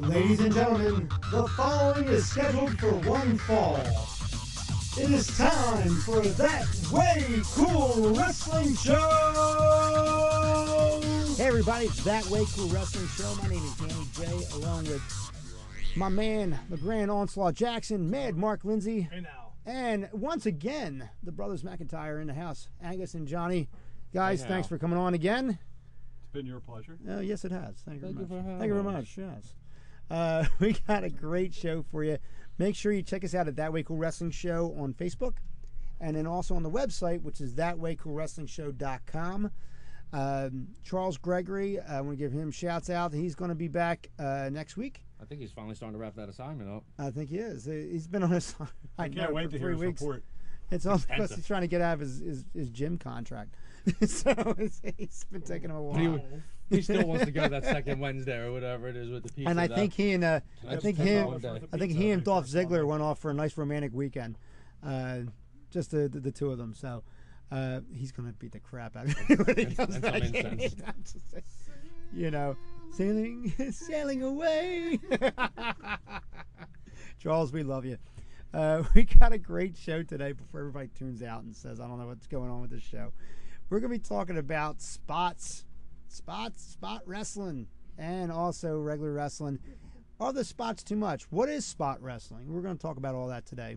Ladies and gentlemen, the following is scheduled for one fall. It is time for that way cool wrestling show. Hey everybody, it's That Way Cool Wrestling Show. My name is Danny J, along with my man, the Grand Onslaught Jackson, Mad Mark Lindsay, Hey now. and once again, the brothers McIntyre in the house, Angus and Johnny. Guys, Hey, thanks for coming on again. It's been your pleasure. Oh, yes, it has. Thank you Thank very you much. for Thank you very much. Yes. Uh, we got a great show for you. Make sure you check us out at That Way Cool Wrestling Show on Facebook, and then also on the website, which is thatwaycoolwrestlingshow.com. Um, Charles Gregory, I want to give him shouts out. He's going to be back uh, next week. I think he's finally starting to wrap that assignment up. I think he is. He's been on his. I, I can't wait for to three hear his weeks. report. It's all because he's trying to get out of his, his, his gym contract. so it's, it's been taking him a But he, while. he still wants to go that second Wednesday or whatever it is with the pizza. And I that- think he and uh, I think him. I think he and Dolph Ziggler went off for a nice romantic weekend, uh, just the, the the two of them. So uh, he's gonna beat the crap out of him when he comes and back in. just you know, sailing sailing away. Charles, we love you. Uh, we got a great show today before everybody tunes out and says, I don't know what's going on with this show. We're going to be talking about spots, spots, spot wrestling, and also regular wrestling. Are the spots too much? What is spot wrestling? We're going to talk about all that today.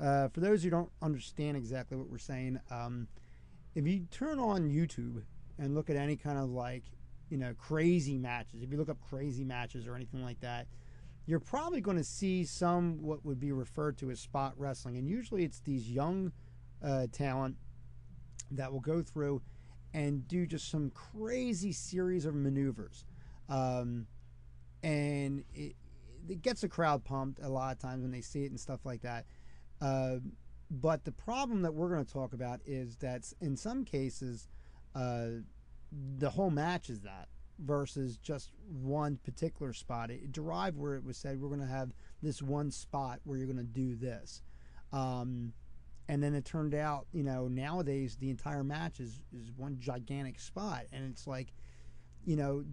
Uh, for those who don't understand exactly what we're saying, um, if you turn on YouTube and look at any kind of like, you know, crazy matches, if you look up crazy matches or anything like that, you're probably going to see some what would be referred to as spot wrestling, and usually it's these young uh, talent that will go through and do just some crazy series of maneuvers, um, and it, it gets the crowd pumped a lot of times when they see it and stuff like that. Uh, but the problem that we're going to talk about is that in some cases, uh, the whole match is that versus just one particular spot. It derived where it was said we're going to have this one spot where you're going to do this. Um, and then it turned out, you know, nowadays the entire match is, is one gigantic spot. And it's like, you know,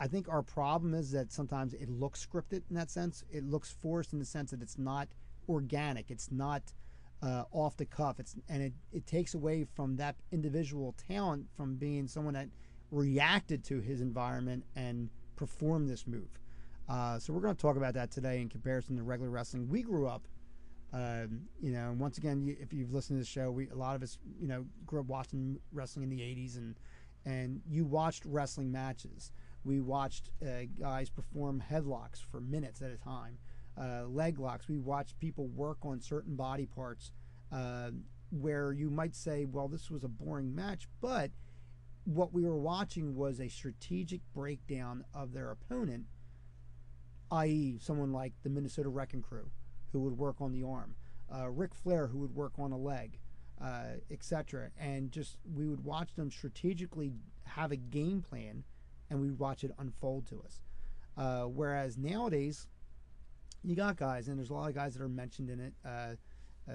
I think our problem is that sometimes it looks scripted in that sense. It looks forced in the sense that it's not organic. It's not uh, off the cuff. It's and it, it takes away from that individual talent from being someone that reacted to his environment and performed this move. Uh, so we're going to talk about that today in comparison to regular wrestling. We grew up, um, you know, and once again, you, if you've listened to the show, we a lot of us, you know, grew up watching wrestling in the '80s, and and you watched wrestling matches. We watched uh, guys perform headlocks for minutes at a time, uh, leg locks. We watched people work on certain body parts, uh, where you might say, "Well, this was a boring match," but what we were watching was a strategic breakdown of their opponent, i.e., someone like the Minnesota Wrecking Crew, who would work on the arm, uh, Ric Flair, who would work on a leg, uh, etc. And just we would watch them strategically have a game plan, and we'd watch it unfold to us. Uh, whereas nowadays, you got guys, and there's a lot of guys that are mentioned in it. Uh, uh,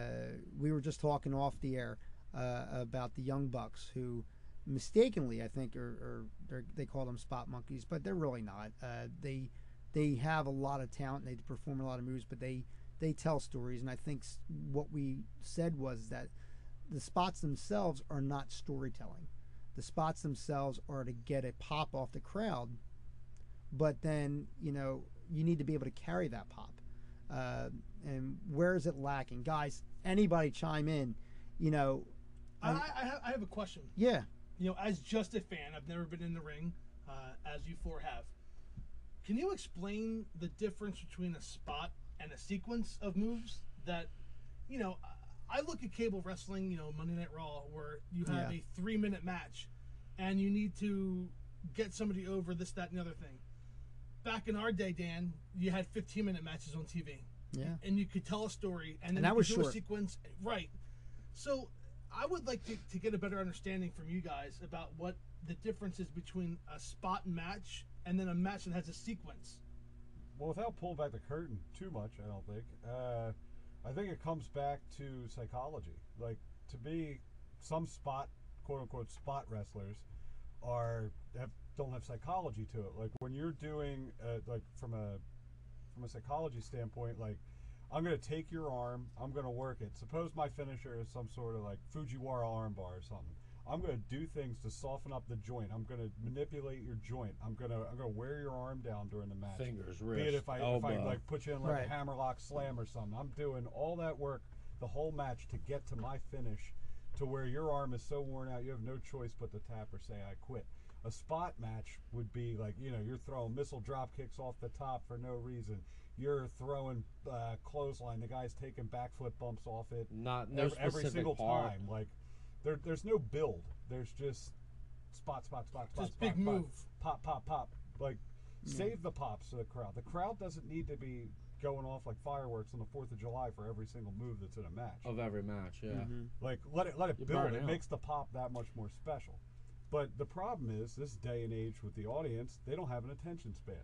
we were just talking off the air uh, about the Young Bucks who mistakenly, I think, or, they call them spot monkeys, but they're really not. Uh, they they have a lot of talent. They perform a lot of moves, but they they tell stories. And I think what we said was that the spots themselves are not storytelling. The spots themselves are to get a pop off the crowd, but then you know you need to be able to carry that pop. Uh, and where is it lacking, guys? Anybody chime in? You know, I, I, have, I have a question. yeah. You know, as just a fan, I've never been in the ring, uh, as you four have. Can you explain the difference between a spot and a sequence of moves that, you know, I look at cable wrestling, you know, Monday Night Raw, where you have Yeah. a three minute match and you need to get somebody over this, that, and the other thing. Back in our day, Dan, you had 15 minute matches on TV. Yeah. and you could tell a story and then that you could do short. a sequence right so i would like to, to get a better understanding from you guys about what the difference is between a spot match and then a match that has a sequence Well, without pulling back the curtain too much, I don't think. Uh, I think it comes back to psychology. Like to me, some spot, quote unquote, spot wrestlers are have, don't have psychology to it. Like when you're doing, uh, like from a from a psychology standpoint, like I'm gonna take your arm, I'm gonna work it. Suppose my finisher is some sort of like Fujiwara armbar or something. I'm gonna do things to soften up the joint. I'm gonna manipulate your joint. I'm gonna I'm gonna wear your arm down during the match. Fingers, Be it if I elbow. if I like put you in like Right. a hammerlock slam or something. I'm doing all that work the whole match to get to my finish to where your arm is so worn out you have no choice but to tap or say I quit. A spot match would be like, you know, you're throwing missile drop kicks off the top for no reason. You're throwing uh, clothesline. The guy's taking backflip bumps off it Not no every, every specific single part. time. Like there, there's no build. There's just spot, spot, spot, spot, Just spot, big spot, move. pop, pop, pop. Like save the pops to the crowd. The crowd doesn't need to be going off like fireworks on the Fourth of July for every single move that's in a match. Of every match, yeah. Mhm. Like let it let it You build. It out. makes the pop that much more special. But the problem is this day and age with the audience, they don't have an attention span.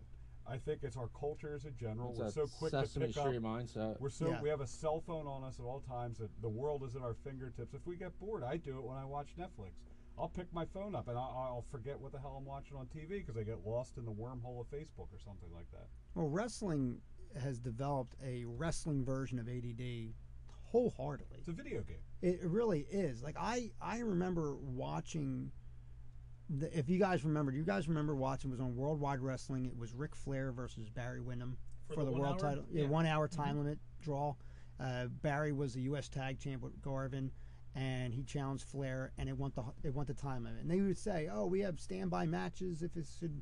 I think it's our culture as a general. It's We're so quick to pick up. Street mindset. We're so Yeah. we have a cell phone on us at all times that the world is at our fingertips. If we get bored, I do it when I watch Netflix. I'll pick my phone up and I'll, I'll forget what the hell I'm watching on TV because I get lost in the wormhole of Facebook or something like that. Well, wrestling has developed a wrestling version of ADD wholeheartedly. It's a video game. It really is. Like I, I remember watching. The, if you guys remember, do you guys remember watching? It was on Worldwide Wrestling. It was Ric Flair versus Barry Windham For for, the the, world hour? title. Yeah, Yeah. one hour time limit draw. Uh, Barry was the U.S. Tag Champ with Garvin, and he challenged Flair, and it went the it went the time limit. And they would say, "Oh, we have standby matches if it should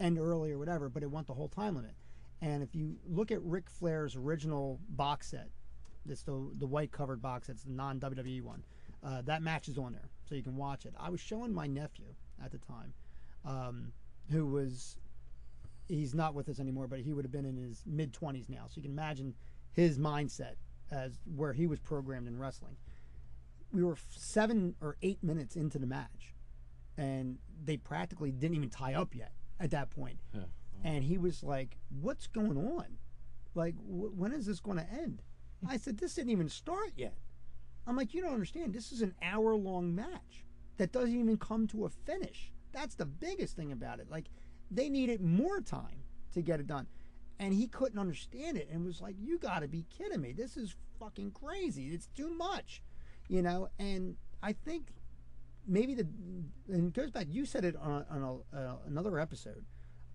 end early or whatever," but it went the whole time limit. And if you look at Ric Flair's original box set, it's the the white covered box. It's the non WWE one. Uh, that match is on there, so you can watch it. I was showing my nephew at the time, um, who was he's not with us anymore, but he would have been in his mid twenties now. So you can imagine his mindset as where he was programmed in wrestling. We were seven or eight minutes into the match, and they practically didn't even tie up yet at that point. Yeah. And he was like, "What's going on? Like, wh- when is this going to end?" I said, "This didn't even start yet." I'm like, "You don't understand. This is an hour-long match that doesn't even come to a finish. That's the biggest thing about it. Like, they needed more time to get it done." And he couldn't understand it and was like, "You got to be kidding me. This is fucking crazy. It's too much." You know, and I think maybe the and it goes back. You said it on, on a, uh, another episode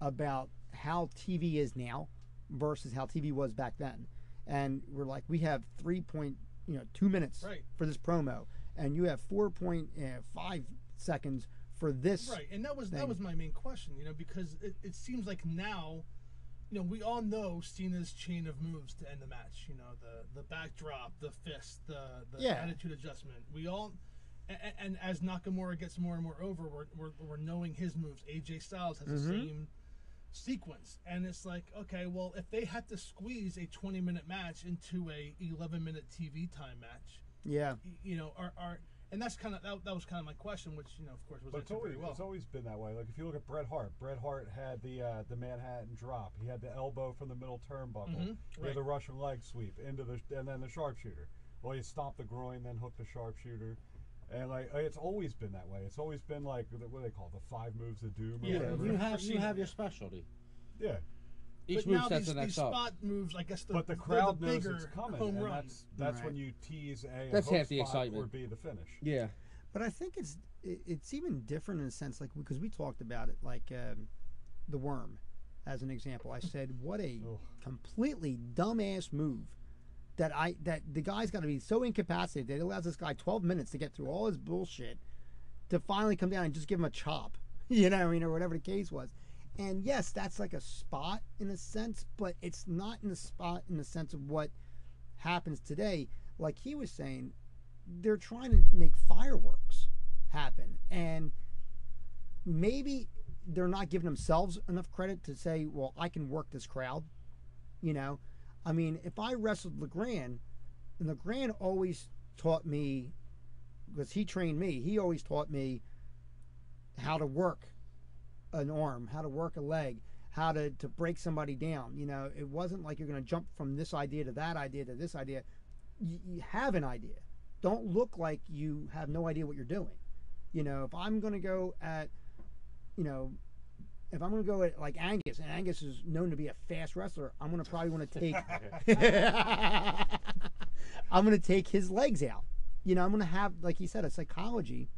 about how TV is now versus how TV was back then, and we're like, we have three point you know two minutes Right. for this promo, and you have four point uh, five seconds for this. Right, and that was that was my main question, you know, because it, it seems like now, you know, we all know Cena's chain of moves to end the match. You know, the the backdrop, the fist, the the Yeah. attitude adjustment. We all, and, and as Nakamura gets more and more over, we're, we're, we're knowing his moves. AJ Styles has Mm-hmm. the same sequence, and it's like, okay, well, if they had to squeeze a 20 minute match into a 11 minute TV time match, Yeah. you know, are are and that's kind of that, that was kind of my question, which you know, of course, was But it's answered always pretty well. it's always been that way. Like if you look at Bret Hart, Bret Hart had the uh, the Manhattan drop. He had the elbow from the middle turnbuckle. Mhm, He right. had the Russian leg sweep into the and then the sharpshooter. Well, he stomped the groin, then hooked the sharpshooter. And like it's always been that way. It's always been like what do they call it, the five moves of doom. Or Yeah, whatever. You have you have your specialty. yeah. Each but move now sets these, the next these up. spot moves, I guess the But the crowd the knows it's coming, home and runs. that's that's when you tease a That's hook half the spot excitement. or be the finish. Yeah. But I think it's it's even different in a sense, like because we talked about it, like um, the worm, as an example. I said, what a Ugh. completely dumbass move that I that the guy's got to be so incapacitated that it allows this guy 12 minutes to get through all his bullshit to finally come down and just give him a chop, you know, what I mean, or whatever the case was. And yes, that's like a spot in a sense, but it's not in a spot in the sense of what happens today. Like he was saying, they're trying to make fireworks happen, and maybe they're not giving themselves enough credit to say, "Well, I can work this crowd." You know, I mean, if I wrestled Legrand, and Legrand always taught me, because he trained me, he always taught me how to work an arm, how to work a leg, how to, to break somebody down. You know, it wasn't like you're going to jump from this idea to that idea to this idea. You, you have an idea. Don't look like you have no idea what you're doing. You know, if I'm going to go at, you know, if I'm gonna go at like Angus, and Angus is known to be a fast wrestler, I'm gonna probably want to take. I'm gonna take his legs out. You know, I'm gonna have, like he said, a psychology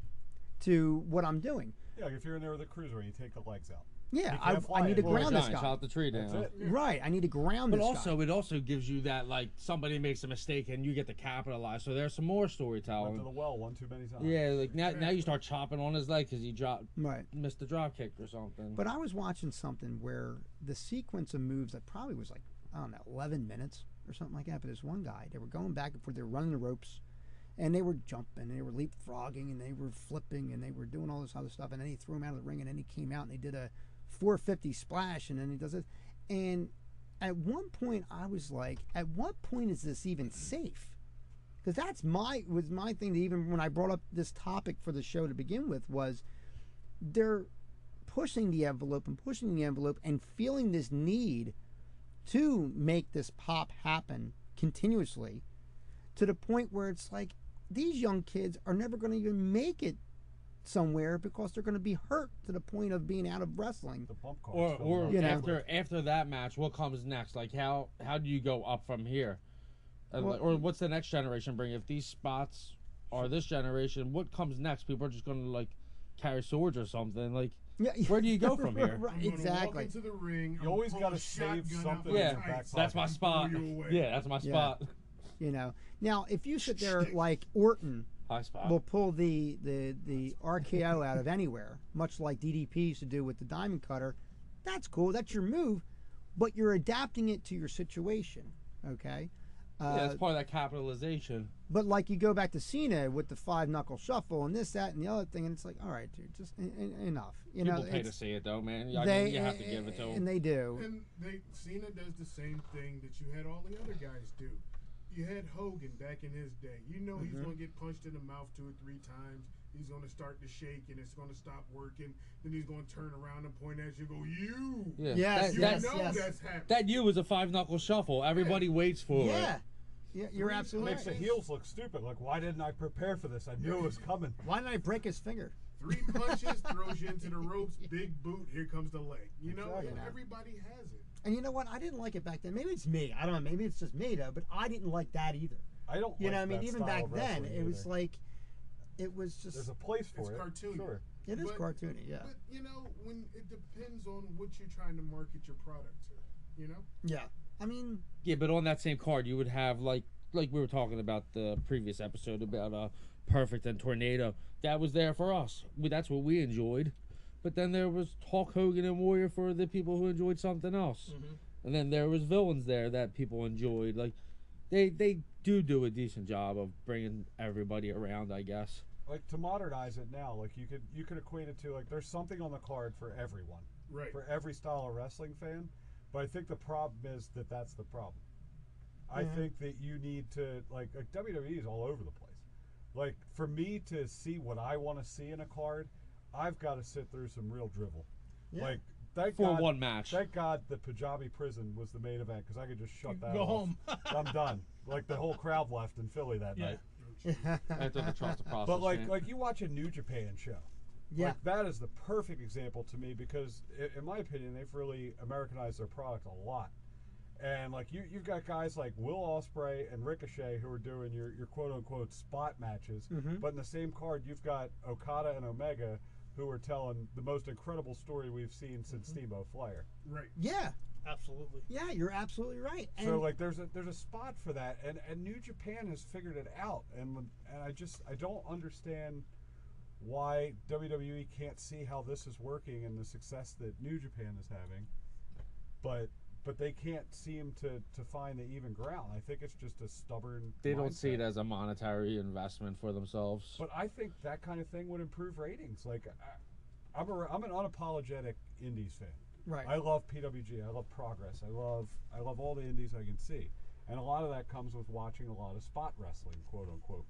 to what I'm doing. Yeah, if you're in there with a cruiser, you take the legs out. Yeah, I, I need to anymore. ground this Giants guy. out the tree down. Right, I need to ground this guy. But this also, guy. it also gives you that like somebody makes a mistake and you get to capitalize. So there's some more storytelling. Went storytelling. to the well one too many times. Yeah, like now, now you start chopping on his leg because he dropped, Right. missed the drop kick or something. But I was watching something where the sequence of moves that probably was like I don't know, 11 minutes or something like that. But this one guy, they were going back and forth, they were running the ropes, and they were jumping, they were leapfrogging, and they were flipping, and they were doing all this other stuff. And then he threw him out of the ring, and then he came out and he did a 450 splash, and then he does it. And at one point, I was like, at what point is this even safe? Because that's my was my thing. To even when I brought up this topic for the show to begin with was they're pushing the envelope and pushing the envelope and feeling this need to make this pop happen continuously to the point where it's like these young kids are never going to even make it somewhere because they're going to be hurt to the point of being out of wrestling. The bump cars. or or. You know. after after that match, what comes next? Like how how do you go up from here? Uh, Well- or what's the next generation bring? If these spots are this generation, what comes next? People are just going to like carry swords or something. Like Yeah, Where do you go from here? right, I'm Walk exactly. into the ring. You always got gotta to save something in Yeah, your back that's my spot. Throw you away. Yeah, that's my Yeah. Spot. You know. Now, if you sit there like Orton will pull the, the, the RKO out of anywhere, much like DDP used to do with the Diamond Cutter. That's cool. That's your move, but you're adapting it to your situation. Okay. yeah, Uh, that's part of that capitalization. but like you go back to Cena with the five knuckle shuffle and this, that, and the other thing, and it's like, all right, dude, just en- en- enough. You People know, pay to see it though, man. You, I they mean, you have to give it to them, and they do. And they Cena does the same thing that you had all the other guys do. You had Hogan back in his day. You know he's Mm-hmm. going to get punched in the mouth two or three times. He's going to start to shake and it's going to stop working. Then he's going to turn around and point at you. and Go you. Yeah, Yes, that, You yes, know yes. that's happening. that you was a five knuckle shuffle. Everybody waits for Yeah. it. Yeah, Yeah, you're Three absolutely Makes the heels look stupid. Like, why didn't I prepare for this? I knew it was coming. Why didn't I break his finger? Three punches throws you into the ropes. Big boot. Here comes the leg. You know, Exactly. everybody has it. And you know what? I didn't like it back then. Maybe it's me. I don't know. Maybe it's just me though. But I didn't like that either. I don't. You know, like what I mean, even back then, wrestling it was either. like, it was just. There's a place for It's it. cartoony. Sure. it is but- cartoony, yeah. But you know, when it depends on what you're trying to market your product to. You know. Yeah. I mean, Yeah, but on that same card, you would have like like we were talking about the previous episode about uh Perfect and Tornado. That was there for us. We, that's what we enjoyed. But then there was Hulk Hogan and Warrior for the people who enjoyed something else. And then there was villains there that people enjoyed. Like they they do do a decent job of bringing everybody around, I guess. Like to modernize it now, like you could you could equate it to like there's something on the card for everyone, Right. for every style of wrestling fan. But I think the problem is that that's the problem. I Mhm. think that you need to like like WWE is all over the place. Like for me to see what I want to see in a card, I've got to sit through some real drivel. Yeah. Like thank For God, one match. Thank God the Punjabi prison was the main event because I could just shut that Go off. home. I'm done. Like the whole crowd left in Philly that Yeah. night. After the trust the process. But like chant. like you watch a New Japan show. yeah. Like that is the perfect example to me because in my opinion they've really Americanized their product a lot. And like you you've got guys like Will Ospreay and Ricochet who are doing your, your quote unquote spot matches. Mhm. But in the same card you've got Okada and Omega who are telling the most incredible story we've seen since mm-hmm. Steamboat Flair. Right. yeah. Absolutely. Yeah. You're absolutely right. And so like there's a there's a spot for that and, and New Japan has figured it out and and I just I don't understand why WWE can't see how this is working and the success that New Japan is having. But but they can't seem to, to find the even ground. I think it's just a stubborn they don't see it as a monetary investment for themselves. But I think that kind of thing would improve ratings. Like I, I'm a, I'm an unapologetic indies fan. right. I love PWG. I love Progress. I love I love all the indies I can see, and a lot of that comes with watching a lot of spot wrestling, quote unquote.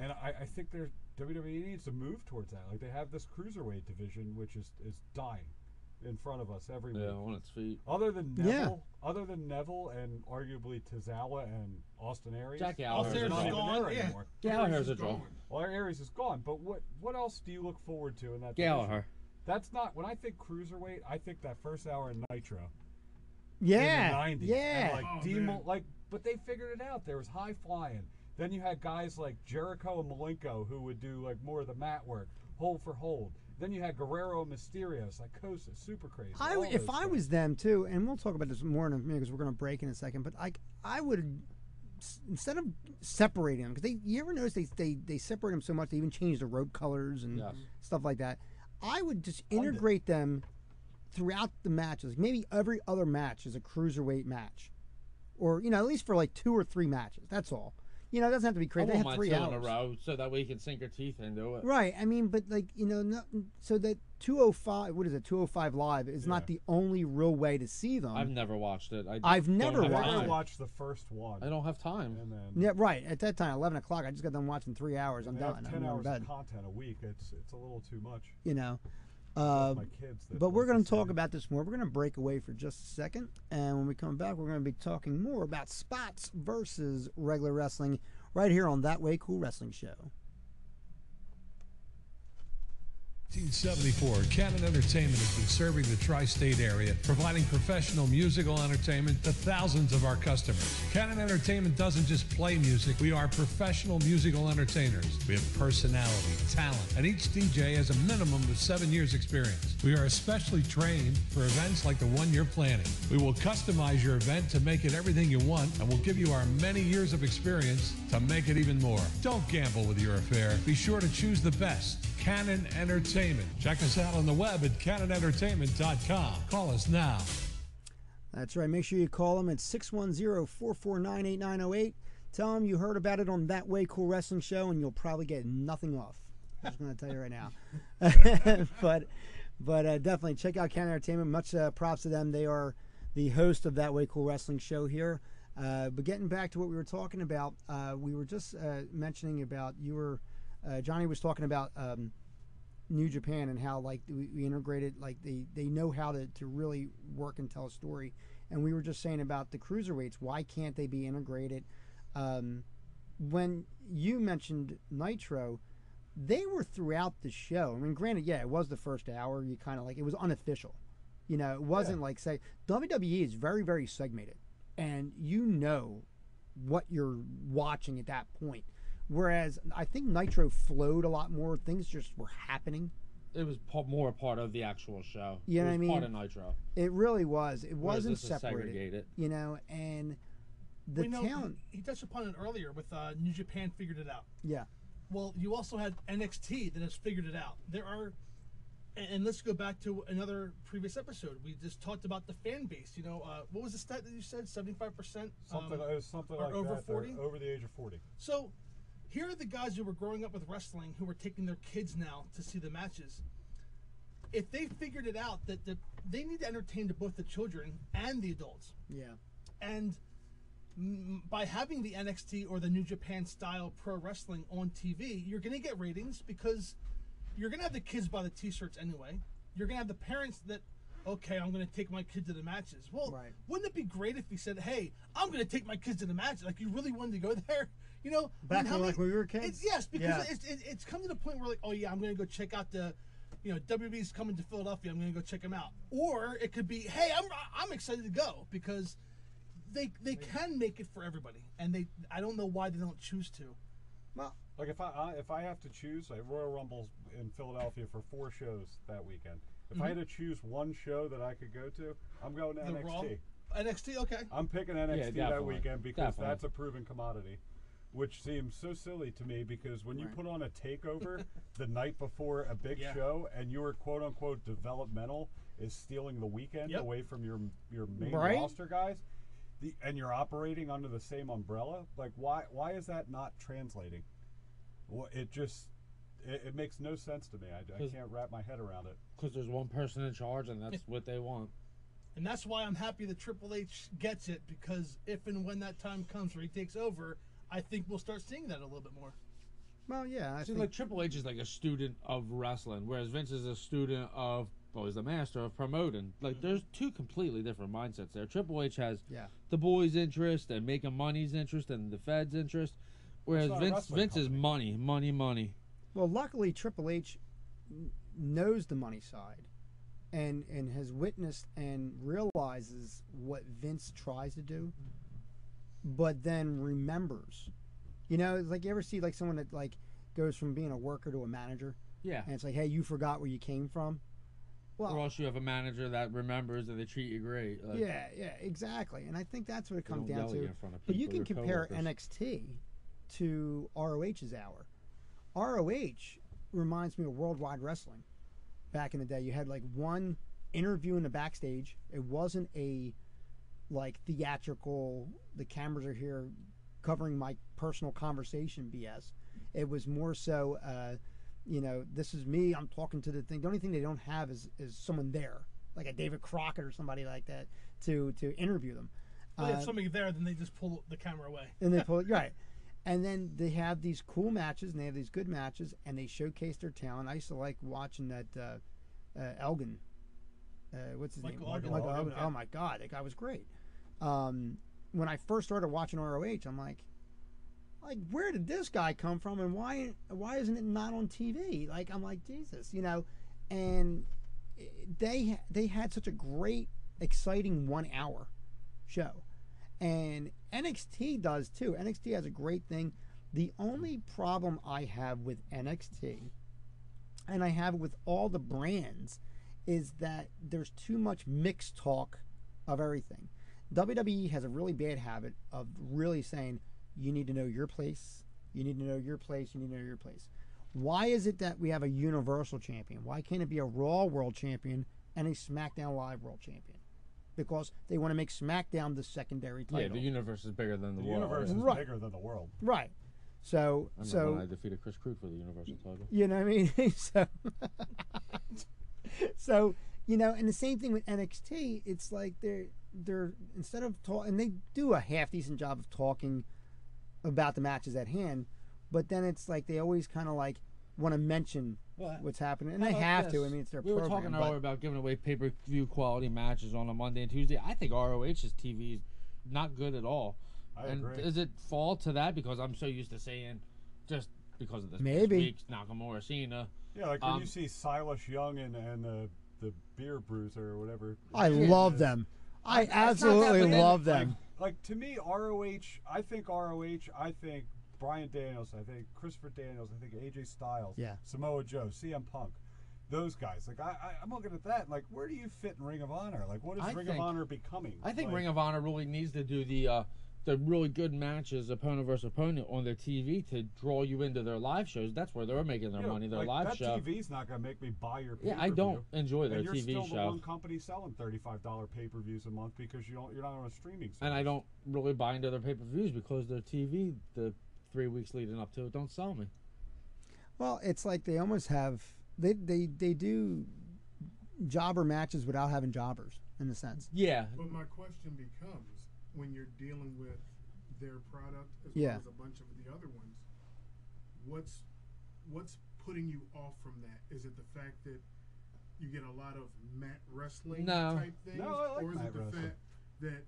And I, I think there's WWE needs to move towards that. Like they have this cruiserweight division, which is is dying in front of us every yeah, week. on its feet. Other than Yeah. Neville, other than Neville and arguably Tozawa and Austin Aries, Jack they're Gallagher's Austin not is even gone, there yeah. anymore. Gallagher's a Aries is draw. gone. Well, Aries is gone, but what what else do you look forward to in that? Gallagher. Division? That's not when I think cruiserweight. I think that first hour in Nitro. Yeah, in the 90s. yeah. And like Oh, Dean man. Like, but they figured it out. There was high flying. Then you had guys like Jericho and Malenko who would do like more of the mat work, hold for hold. Then you had Guerrero Mysterio, Psicosis, super crazy. I, if I was them too, and we'll talk about this more in a minute because we're going to break in a second. But like, I would instead of separating them because they, you ever notice they, they they separate them so much they even change the rope colors and Yes. stuff like that. I would just integrate them throughout the matches. Maybe every other match is a cruiserweight match, or you know at least for like two or three matches. That's all. You know, it doesn't have to be I crazy. They want have three hours. in a row so that way you can sink your teeth into it. Right. I mean, but like you know, no, so that 205, what is it, 205 live is not the only real way to see them. I've never watched it. I I've never have I watched never time. watched the first one, I don't have time. and then yeah, right. At that time, 11 o'clock, I just got done watching three hours. I'm and have done. ten I'm hours to of content a week. It's it's a little too much. You know. Uh, but we're going to talk about this more. We're going to break away for just a second. And when we come back, we're going to be talking more about spots versus regular wrestling right here on That Way Cool Wrestling Show. 1974, Canon Entertainment has been serving the tri state area, providing professional musical entertainment to thousands of our customers. Canon Entertainment doesn't just play music, we are professional musical entertainers. We have personality, talent, and each DJ has a minimum of seven years' experience. We are especially trained for events like the one you're planning. We will customize your event to make it everything you want, and we'll give you our many years of experience to make it even more. Don't gamble with your affair. Be sure to choose the best. Canon Entertainment. Check us out on the web at canonentertainment.com. Call us now. That's right. Make sure you call them at 610 449 8908. Tell them you heard about it on That Way Cool Wrestling Show, and you'll probably get nothing off. I'm just going to tell you right now. but but uh, definitely check out Canon Entertainment. Much uh, props to them. They are the host of That Way Cool Wrestling Show here. Uh, but getting back to what we were talking about, uh, we were just uh, mentioning about you were uh, Johnny was talking about um, New Japan and how like we, we integrated like they they know how to, to really work and tell a story. And we were just saying about the cruiserweights. Why can't they be integrated? Um, when you mentioned Nitro, they were throughout the show. I mean, granted, yeah, it was the first hour. You kind of like it was unofficial. You know, it wasn't like say WWE is very very segmented, and you know what you're watching at that point. Whereas I think Nitro flowed a lot more. Things just were happening. It was pa- more a part of the actual show. You it know was what I mean? part of Nitro. It really was. It Whereas wasn't this is separated. segregated. You know, and the we know talent. he touched upon it earlier with uh, New Japan figured it out. Yeah. Well, you also had NXT that has figured it out. There are, and, and let's go back to another previous episode. We just talked about the fan base. You know, uh, what was the stat that you said? Seventy-five percent. Something, it was something or like over that. They're 40? Over the age of 40. So, here are the guys who were growing up with wrestling who are taking their kids now to see the matches. If they figured it out that the, they need to entertain to both the children and the adults, Yeah. and by having the NXT or the New Japan style pro wrestling on TV, you're going to get ratings because you're going to have the kids buy the t-shirts anyway. You're going to have the parents that okay, I'm going to take my kid to the matches. Well, Right. wouldn't it be great if he said, "Hey, I'm going to take my kids to the matches." Like you really wanted to go there, you know? Back how when, many- like, when we were kids? It's, yes, because Yeah. it's, it's it's come to the point where like, oh yeah, I'm going to go check out the. You know, WB's coming to Philadelphia. I'm going to go check them out. Or it could be, hey, I'm I'm excited to go because they they can make it for everybody, and they I don't know why they don't choose to. Well, Like if I, I if I have to choose, like Royal Rumble's in Philadelphia for four shows that weekend. If I had to choose one show that I could go to, I'm going to Mm-hmm. The NXT. Raw, NXT, okay. I'm picking NXT that weekend because Definitely. that's a proven commodity. Which seems so silly to me because when you Right. put on a takeover the night before a big Yeah. show and your quote unquote developmental is stealing the weekend Yep. away from your your main Right. roster guys, the, and you're operating under the same umbrella, like why why is that not translating? Well, it just it, it makes no sense to me. I, I 'Cause- can't wrap my head around it. Because there's one person in charge, and that's what they want. And that's why I'm happy that Triple H gets it because if and when that time comes where he takes over, I think we'll start seeing that a little bit more. well, yeah. I See, think, like Triple H is like a student of wrestling, whereas Vince is a student of, well, he's the master of promoting. Like, mm-hmm. there's two completely different mindsets there. Triple H has Yeah. the boys' interest and making money's interest and the Fed's interest, whereas not a Vince wrestling Vince is money, money, money. well, luckily Triple H knows the money side and and has witnessed and realizes what Vince tries to do, mm-hmm. But then remembers. You know, it's like you ever see like someone that like goes from being a worker to a manager, Yeah. and it's like, hey, you forgot where you came from. Well, Or else you have a manager that remembers and they treat you great. Like, yeah, yeah, exactly. And I think that's what it comes down to. you in But you can compare coworkers. NXT to ROH's hour. ROH reminds me of Worldwide Wrestling. Back in the day, you had like one interview in the backstage. It wasn't a like theatrical. The cameras are here, covering my personal conversation BS. It was more so, uh, you know, this is me. I'm talking to the thing. The only thing they don't have is is someone there, like a David Crockett or somebody like that, to to interview them. Well, they Uh, have somebody there, then they just pull the camera away. and they pull it right. And then they have these cool matches, and they have these good matches, and they showcase their talent. I used to like watching that uh, uh, Elgin. Uh, what's his Michael name? Elgin. Michael Elgin, Elgin. Oh my God, that guy was great. Um, when I first started watching ROH, I'm like, like where did this guy come from, and why why isn't it not on TV? Like I'm like Jesus, you know, and they they had such a great, exciting one hour show and NXT does too. NXT has a great thing. The only problem I have with NXT, and I have it with all the brands, is that there's too much mixed talk of everything. WWE has a really bad habit of really saying, you need to know your place, you need to know your place, you need to know your place. Why is it that we have a Universal Champion? Why can't it be a Raw World Champion and a SmackDown Live World Champion? Because they want to make SmackDown the secondary title. Yeah, the universe is bigger than the, The world. universe yeah. is Right. bigger than the world. Right. So I so when I defeated Chris Crew for the Universal title. you know what I mean? so so you know, and the same thing with NXT. It's like they're they're instead of talk, and they do a half decent job of talking about the matches at hand, but then it's like they always kind of like want to mention Well, what's happening, and they about have to. I mean, it's their we were program. talking earlier about giving away pay per view quality matches on a Monday and Tuesday. I think ROH's TV is not good at all. I and agree. does it fall to that because I'm so used to saying just because of this Maybe. week's Nakamura Cena. Yeah, like when Um, you see Silas Young and and the the beer bruiser or whatever. I love is. them. I It's not that, absolutely but love Like, them. like to me, ROH. I think ROH. I think Brian Daniels. I think Christopher Daniels. I think AJ Styles. Yeah. Samoa Joe. CM Punk. Those guys. Like I, I, I'm looking at that. Like, where do you fit in Ring of Honor? Like, what is I Ring think- of Honor becoming? I think like, Ring of Honor really needs to do the uh, the really good matches, opponent versus opponent, on their TV to draw you into their live shows. That's where they're making their you know, money. Their like, live that show. TV's not gonna make me buy your. Yeah, I don't enjoy their and you're TV still the one company selling thirty-five dollar pay-per-views a month because you don't. You're not on a streaming. Service. and I don't really buy into their pay per views because their TV, the three weeks leading up to it, don't sell me. Well, it's like they almost have they they they do jobber matches without having jobbers in a sense. Yeah, But my question becomes when you're dealing with their product as Yeah. well as a bunch of the other ones, what's what's putting you off from that? Is it the fact that you get a lot of mat wrestling No. type things? No, I like or is it the wrestling. fact that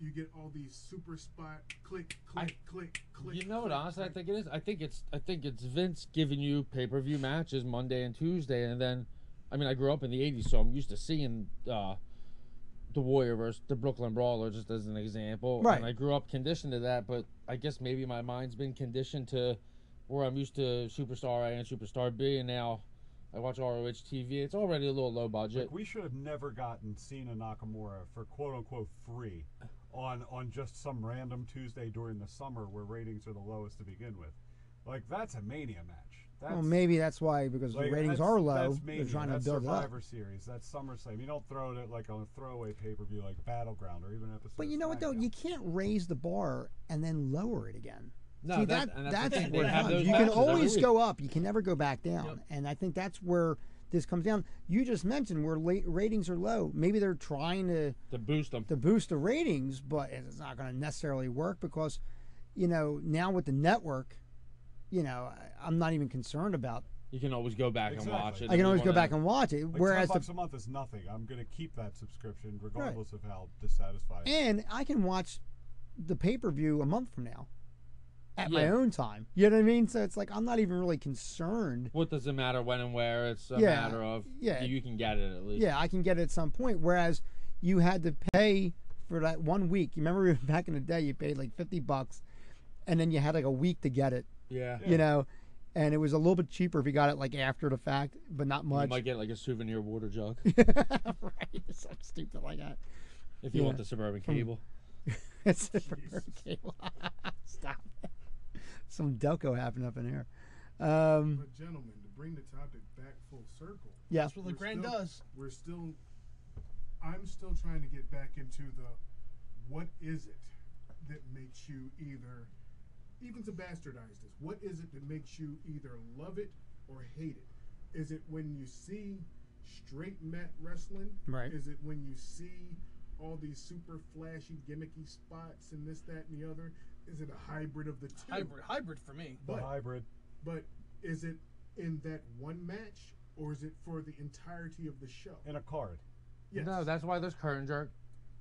you get all these super spot click click click click you know what? click, Honestly, I think it is. I think it's. I think it's Vince giving you pay per view matches Monday and Tuesday, and then, I mean, I grew up in the '80s, so I'm used to seeing uh, the Warrior versus the Brooklyn Brawler, just as an example. Right. And I grew up conditioned to that, but I guess maybe my mind's been conditioned to where I'm used to Superstar A and Superstar B, and now I watch ROH TV. It's already a little low budget. Like we should have never gotten Cena Nakamura for quote unquote free on on just some random Tuesday during the summer where ratings are the lowest to begin with. Like that's a mania match. That's, well, maybe that's why because like, the ratings are low. That's They're mania. trying to build it up. Survivor Series. That's SummerSlam. You don't throw it at like on a throwaway pay per view like Battleground or even episode. But you know what though? You can't raise the bar and then lower it again. No, See that- that, that's that's where it have comes. those You can matches every always go up. You can never go back down. Yep. And I think that's where this comes down. You just mentioned where late ratings are low. Maybe they're trying to to boost them. to boost the ratings, but it's not going to necessarily work because, you know, now with the network, you know, I- I'm not even concerned about. You can always go back and watch it. I can always go back and watch it. Like whereas ten the a month is nothing. I'm gonna keep that subscription regardless of how dissatisfied. and I can watch the pay per view a month from now. at my own time. You know what I mean? So it's like I'm not even really concerned. What does it matter when and where? It's a Yeah, matter of yeah. you can get it at least. Yeah, I can get it at some point. Whereas you had to pay for that one week. You remember back in the day, you paid like fifty bucks, and then you had like a week to get it. Yeah. You know, and it was a little bit cheaper if you got it like after the fact, but not You much. might get like a souvenir water jug right? Something stupid like that. if you Yeah. want the suburban cable. It's a suburban cable. Stop. Some Delco happened up in here. Um, But gentlemen, to bring the topic back full circle, yeah. That's what the grand still- does. we're still. I'm still trying to get back into the. What is it that makes you either, even to bastardize this, what is it that makes you either love it or hate it? Is it when you see straight mat wrestling? Right. Is it when you see all these super flashy, gimmicky spots and this, that, and the other? Is it a hybrid of the two? Hybrid, hybrid for me. The But- hybrid. But is it in that one match or is it for the entirety of the show? in a card. Yes. No, that's why there's curtain jerk,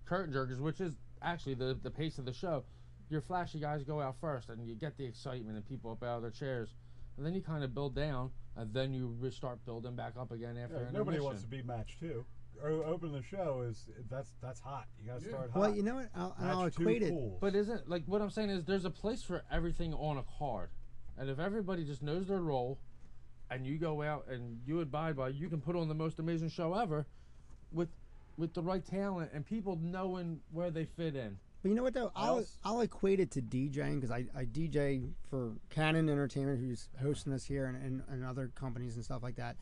curtain jerkers, which is actually the the pace of the show. Your flashy guys go out first, and you get the excitement and people up out of their chairs, and then you kind of build down, and then you re- start building back up again after. Yeah, nobody wants to be match two. O- open the show is that's that's hot. You got to Yeah. start hot. Well, you know what? I'll, and I'll equate it. pools. But isn't like what I'm saying is there's a place for everything on a card, and if everybody just knows their role, and you go out and you abide by, you can put on the most amazing show ever, with with the right talent and people knowing where they fit in. But you know what though? I'll Else- I'll equate it to DJing because I, I DJ for Canon Entertainment, who's hosting us here, and, and, and other companies and stuff like that.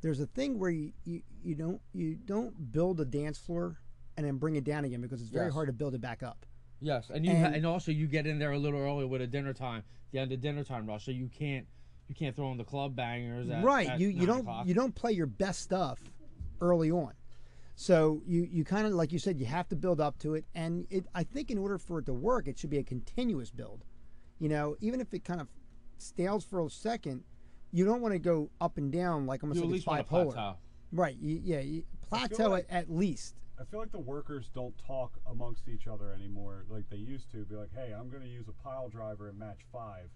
There's a thing where you, you, you don't you don't build a dance floor and then bring it down again because it's very Yes. hard to build it back up. Yes, and you ha- And- and also you get in there a little early with a dinner time, the end of dinner time rush, so you can't you can't throw in the club bangers. At, right. at you you don't o'clock. you don't play your best stuff early on. So you, you kind of like you said you have to build up to it, and it I think in order for it to work, it should be a continuous build. You know, even if it kind of stales for a second, you don't want to go up and down like almost You at like least it's want to bipolar. plateau. Right. You, yeah. You, plateau like- at, at least. I feel like the workers don't talk amongst each other anymore like they used to. Be like, hey, I'm going to use a pile driver in match five.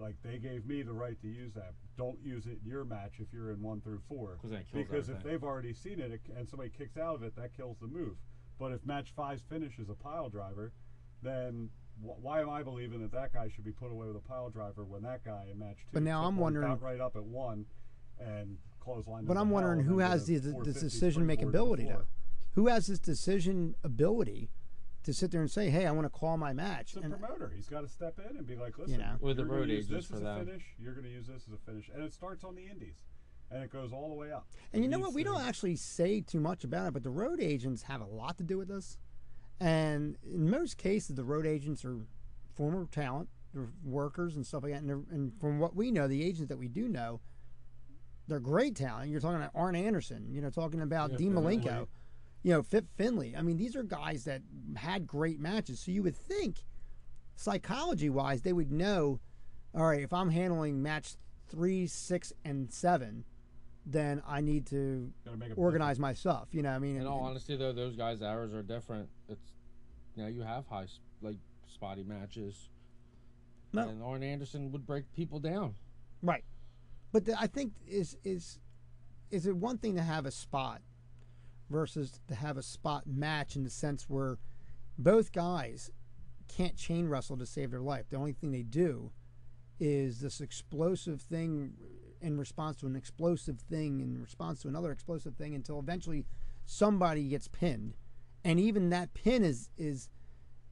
Like they gave me the right to use that. Don't use it in your match if you're in one through four. then it kills because if they've already seen it and somebody kicks out of it, that kills the move. But if match five's finish is a pile driver, then wh- why am I believing that that guy should be put away with a pile driver when that guy in match two? But now I'm wondering- bout right up at one and clothesline. But I'm wondering who has the, the decision making ability though. Who has this decision ability to sit there and say, "Hey, I want to call my match." It's a And- promoter. He's got to step in and be like, listen, know. With the you're road agents this for as a finish. You're going to use this as a finish, and it starts on the indies, and it goes all the way up. And It you know what? We to- don't actually say too much about it, but the road agents have a lot to do with this. And in most cases, the road agents are former talent, they're workers and stuff like that. And, and from what we know, the agents that we do know, they're great talent. You're talking about Arn Anderson. You know, talking about Yeah, Dean Finlay. Malenko. You know, Fit Finlay. I mean, these are guys that had great matches. So you would think, psychology wise, they would know. All right, if I'm handling match three, six, and seven, then I need to make organize my stuff. You know, what I mean, In and- all honesty, though, those guys' hours are different. It's you know you have high like spotty matches. No. And Arn Anderson would break people down. right. But the, I think is is is it one thing to have a spot versus to have a spot match in the sense where both guys can't chain wrestle to save their life. The only thing they do is this explosive thing in response to an explosive thing in response to another explosive thing until eventually somebody gets pinned. And even that pin is is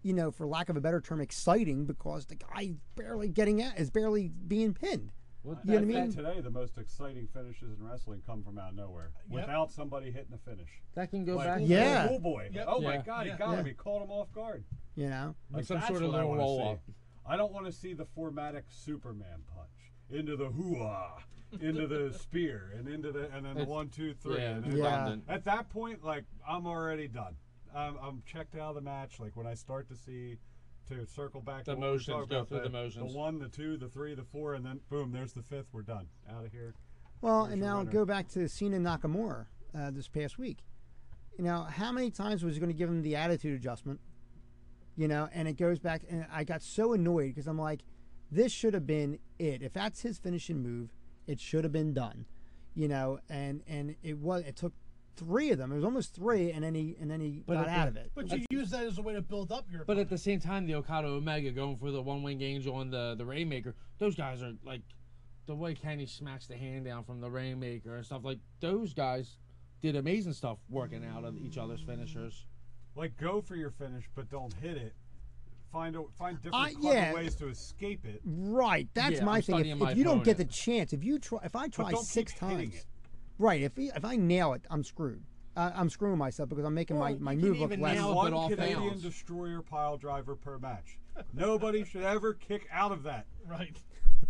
you know, for lack of a better term, exciting because the guy barely getting at is barely being pinned. What You know what I mean? Today, the most exciting finishes in wrestling come from out of nowhere Yep. without somebody hitting a finish. that can go Like, back. Oh, yeah. Cool boy. Yep. Oh my Yeah. God, he got Yeah. him. He caught him off guard. You know, Like some sort of I little roll up. I don't want to see the formatic Superman punch into the hoo-ah, into the spear, and into the and then the It's- one, two, three. Yeah, and then Yeah. At that point, like I'm already done. I'm, I'm checked out of the match. Like when I start to see to circle back The to what we were motions, go through the motions. The one, the two, the three, the four, and then boom, there's the fifth. We're done. Out of here. Well, Where's and now winner? go back to Cena Nakamura uh, this past week. You know, how many times was he going to give him the attitude adjustment? You know, and it goes back, and I got so annoyed because I'm like, this should have been it. If that's his finishing move, it should have been done. You know, and and it was. It took three of them. It was almost three, and then he and then he But got at out of it. But you use that as a way to build up your. But at the same time, the Okada Omega going for the one wing angel and the the Rainmaker, those guys are like the way Kenny smacks the hand down from the Rainmaker and stuff like those guys did amazing stuff working out of each other's finishers. Like go for your finish, but don't hit it. Find a, find different Uh, clever yeah. ways to escape it. Right. That's Yeah, my I'm thing. If, studying my if you don't get the opponent. chance, if you try, if I try don't six hitting times, it. Right? If he, if I nail it, I'm screwed. Uh, I'm screwing myself because I'm making my, Well, my you can move look even less. nail it, One but off Canadian bounds. destroyer pile driver per match. Nobody should ever kick out of that. right.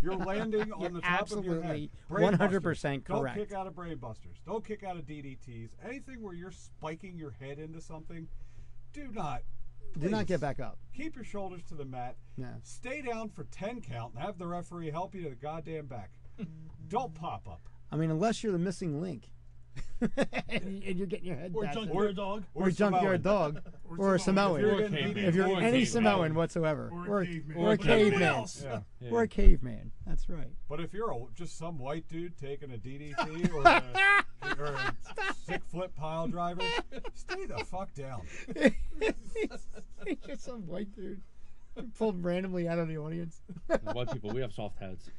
You're landing on You're the top of your head. absolutely 100% correct. Don't kick out of brain busters. Don't kick out of DDTs. Anything where you're spiking your head into something, do not. Do not get back up. Keep your shoulders to the mat. No. Stay down for 10 count and have the referee help you to the goddamn back. Don't pop up. I mean, unless you're the missing link, and you're getting your head Or bashed in. junkyard dog. or a junkyard dog, or a Samoan. If you're Or getting caveman. If you're Or a any caveman. Samoan whatsoever, Or a caveman. or a Or caveman, everyone else. Yeah. Yeah. or a caveman. That's right. But if you're a, just some white dude taking a DDT or a, or a sick flip pile driver, stay the fuck down. He's just some white dude pulled randomly out of the audience. White people, we have soft heads.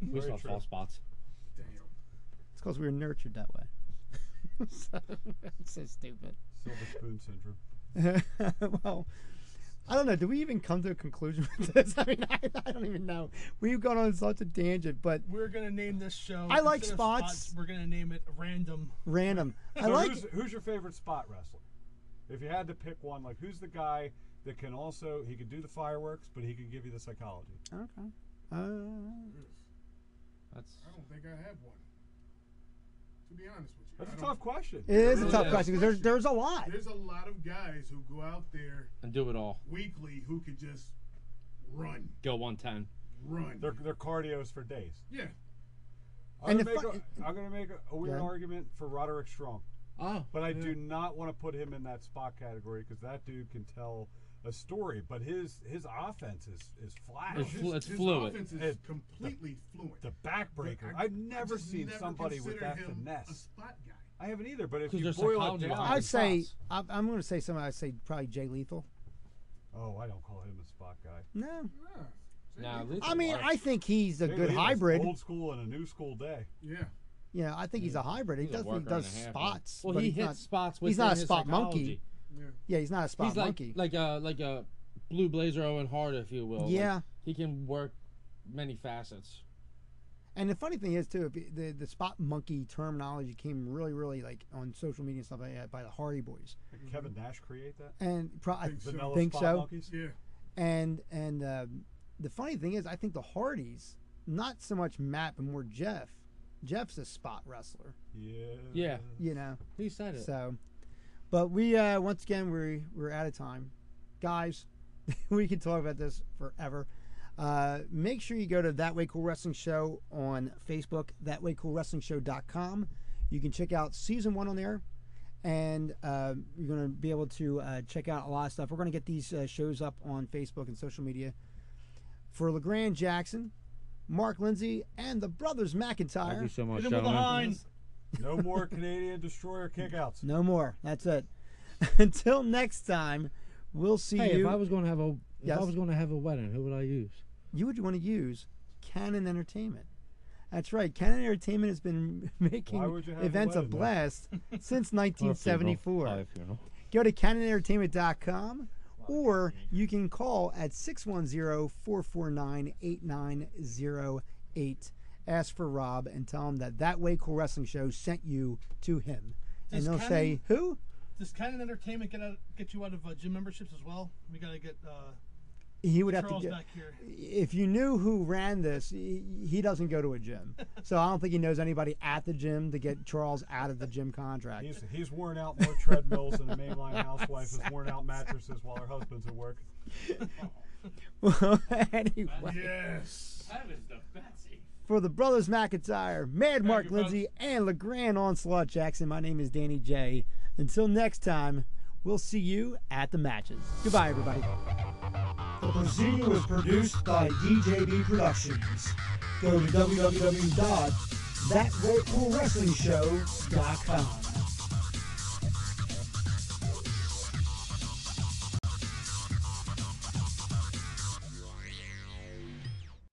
We Very have true. soft spots. Damn. It's because we were nurtured that way. so, it's so stupid. Silver spoon syndrome. well, I don't know. Do we even come to a conclusion with this? I mean, I, I don't even know. We've gone on such a tangent, but We're gonna name this show. I like instead of spots. We're gonna name it random. random. I like. who's, who's your favorite spot wrestler? If you had to pick one, like who's the guy that can also he can do the fireworks, but he can give you the psychology? Okay. Uh, That's I don't think I have one. To be honest with you, That's I a tough question. it is a tough is. question because there's there's a lot. There's a lot of guys who go out there and do it all. weekly who could just run, Go 110. run. Their their cardio's for days. yeah. I'm And gonna make fu- a, I'm gonna make a, a weird Yeah. argument for Roderick Strong, Oh, but I do not want to put him in that spot category because that dude can tell a story, but his his offense is is flat. It's His- it's his fluid. offense is It- completely fluent. the backbreaker. I- I've I never seen never somebody with that him finesse. A spot guy. I haven't either, but if you boil it down, I'd say spots. I'm, I'm going to say something. I'd say probably Jay Lethal. oh, I don't call him a spot guy. No, Yeah. Nah, I mean works. I think he's a Jay good Lethal's hybrid. Old school and a new school day. Yeah. Yeah, I think he's a hybrid. He He's a does he does a half, man. spots. Well, but he hits not, spots. he's not a within his spot monkey. Psychology. Yeah. Yeah, he's not a spot He's like monkey. like a like a blue blazer Owen Hart, if you will. Like, Yeah. he can work many facets. And the funny thing is too, if the the spot monkey terminology came really, really like on social media and stuff like that by the Hardy Boys, Did Kevin Nash create that? and pro- I Think so. Vanilla think spot so. monkeys? Yeah. And and um, the funny thing is, I think the Hardys, not so much Matt, but more Jeff. Jeff's a spot wrestler, Yeah. Yeah. you know. He said it. So, but we uh, once again we we're out of time, guys. we can talk about this forever. Uh, make sure you go to That Way Cool Wrestling Show on Facebook, thatwaycoolwrestlingshow.com. You can check out season one on there, and uh, you're going to be able to uh, check out a lot of stuff. We're going to get these uh, shows up on Facebook and social media. For LeGrand Jackson, Mark Lindsay, and the brothers McIntyre. Thank you so much, Hit him with gentlemen. Hind. No more Canadian destroyer kickouts. no more. That's it. Until next time, we'll see Hey, you. if I was going to have a if Yes? I was going to have a wedding, who would I use? you would want to use Canon Entertainment. That's right. Canon Entertainment has been making would a events a wedding then? blast since 1974. Probably a funeral. Go to canonentertainment.com or you can call at 610-449-8908. Ask for Rob and tell him that That Way Cool Wrestling Show sent you to him. And Does they'll Canon- say, who? Does Canon Entertainment get out, get you out of uh, gym memberships as well? We gotta get uh, He would have Charles to get... back here. if you knew who ran this, he, he doesn't go to a gym. So I don't think he knows anybody at the gym to get Charles out of the gym contract. He's he's worn out more treadmills than a Main Line housewife has worn out mattresses while her husband's at work. Well, anyway, Yes. Heavens the Betsy. For the brothers McIntyre, Mad Mark you, folks. Lindsay, and LeGrand Onslaught Jackson, my name is Danny J. Until next time, we'll see you at the matches. Goodbye, everybody. The proceeding was produced by DJB Productions. Go to www.thatwaycoolwrestlingshow.com.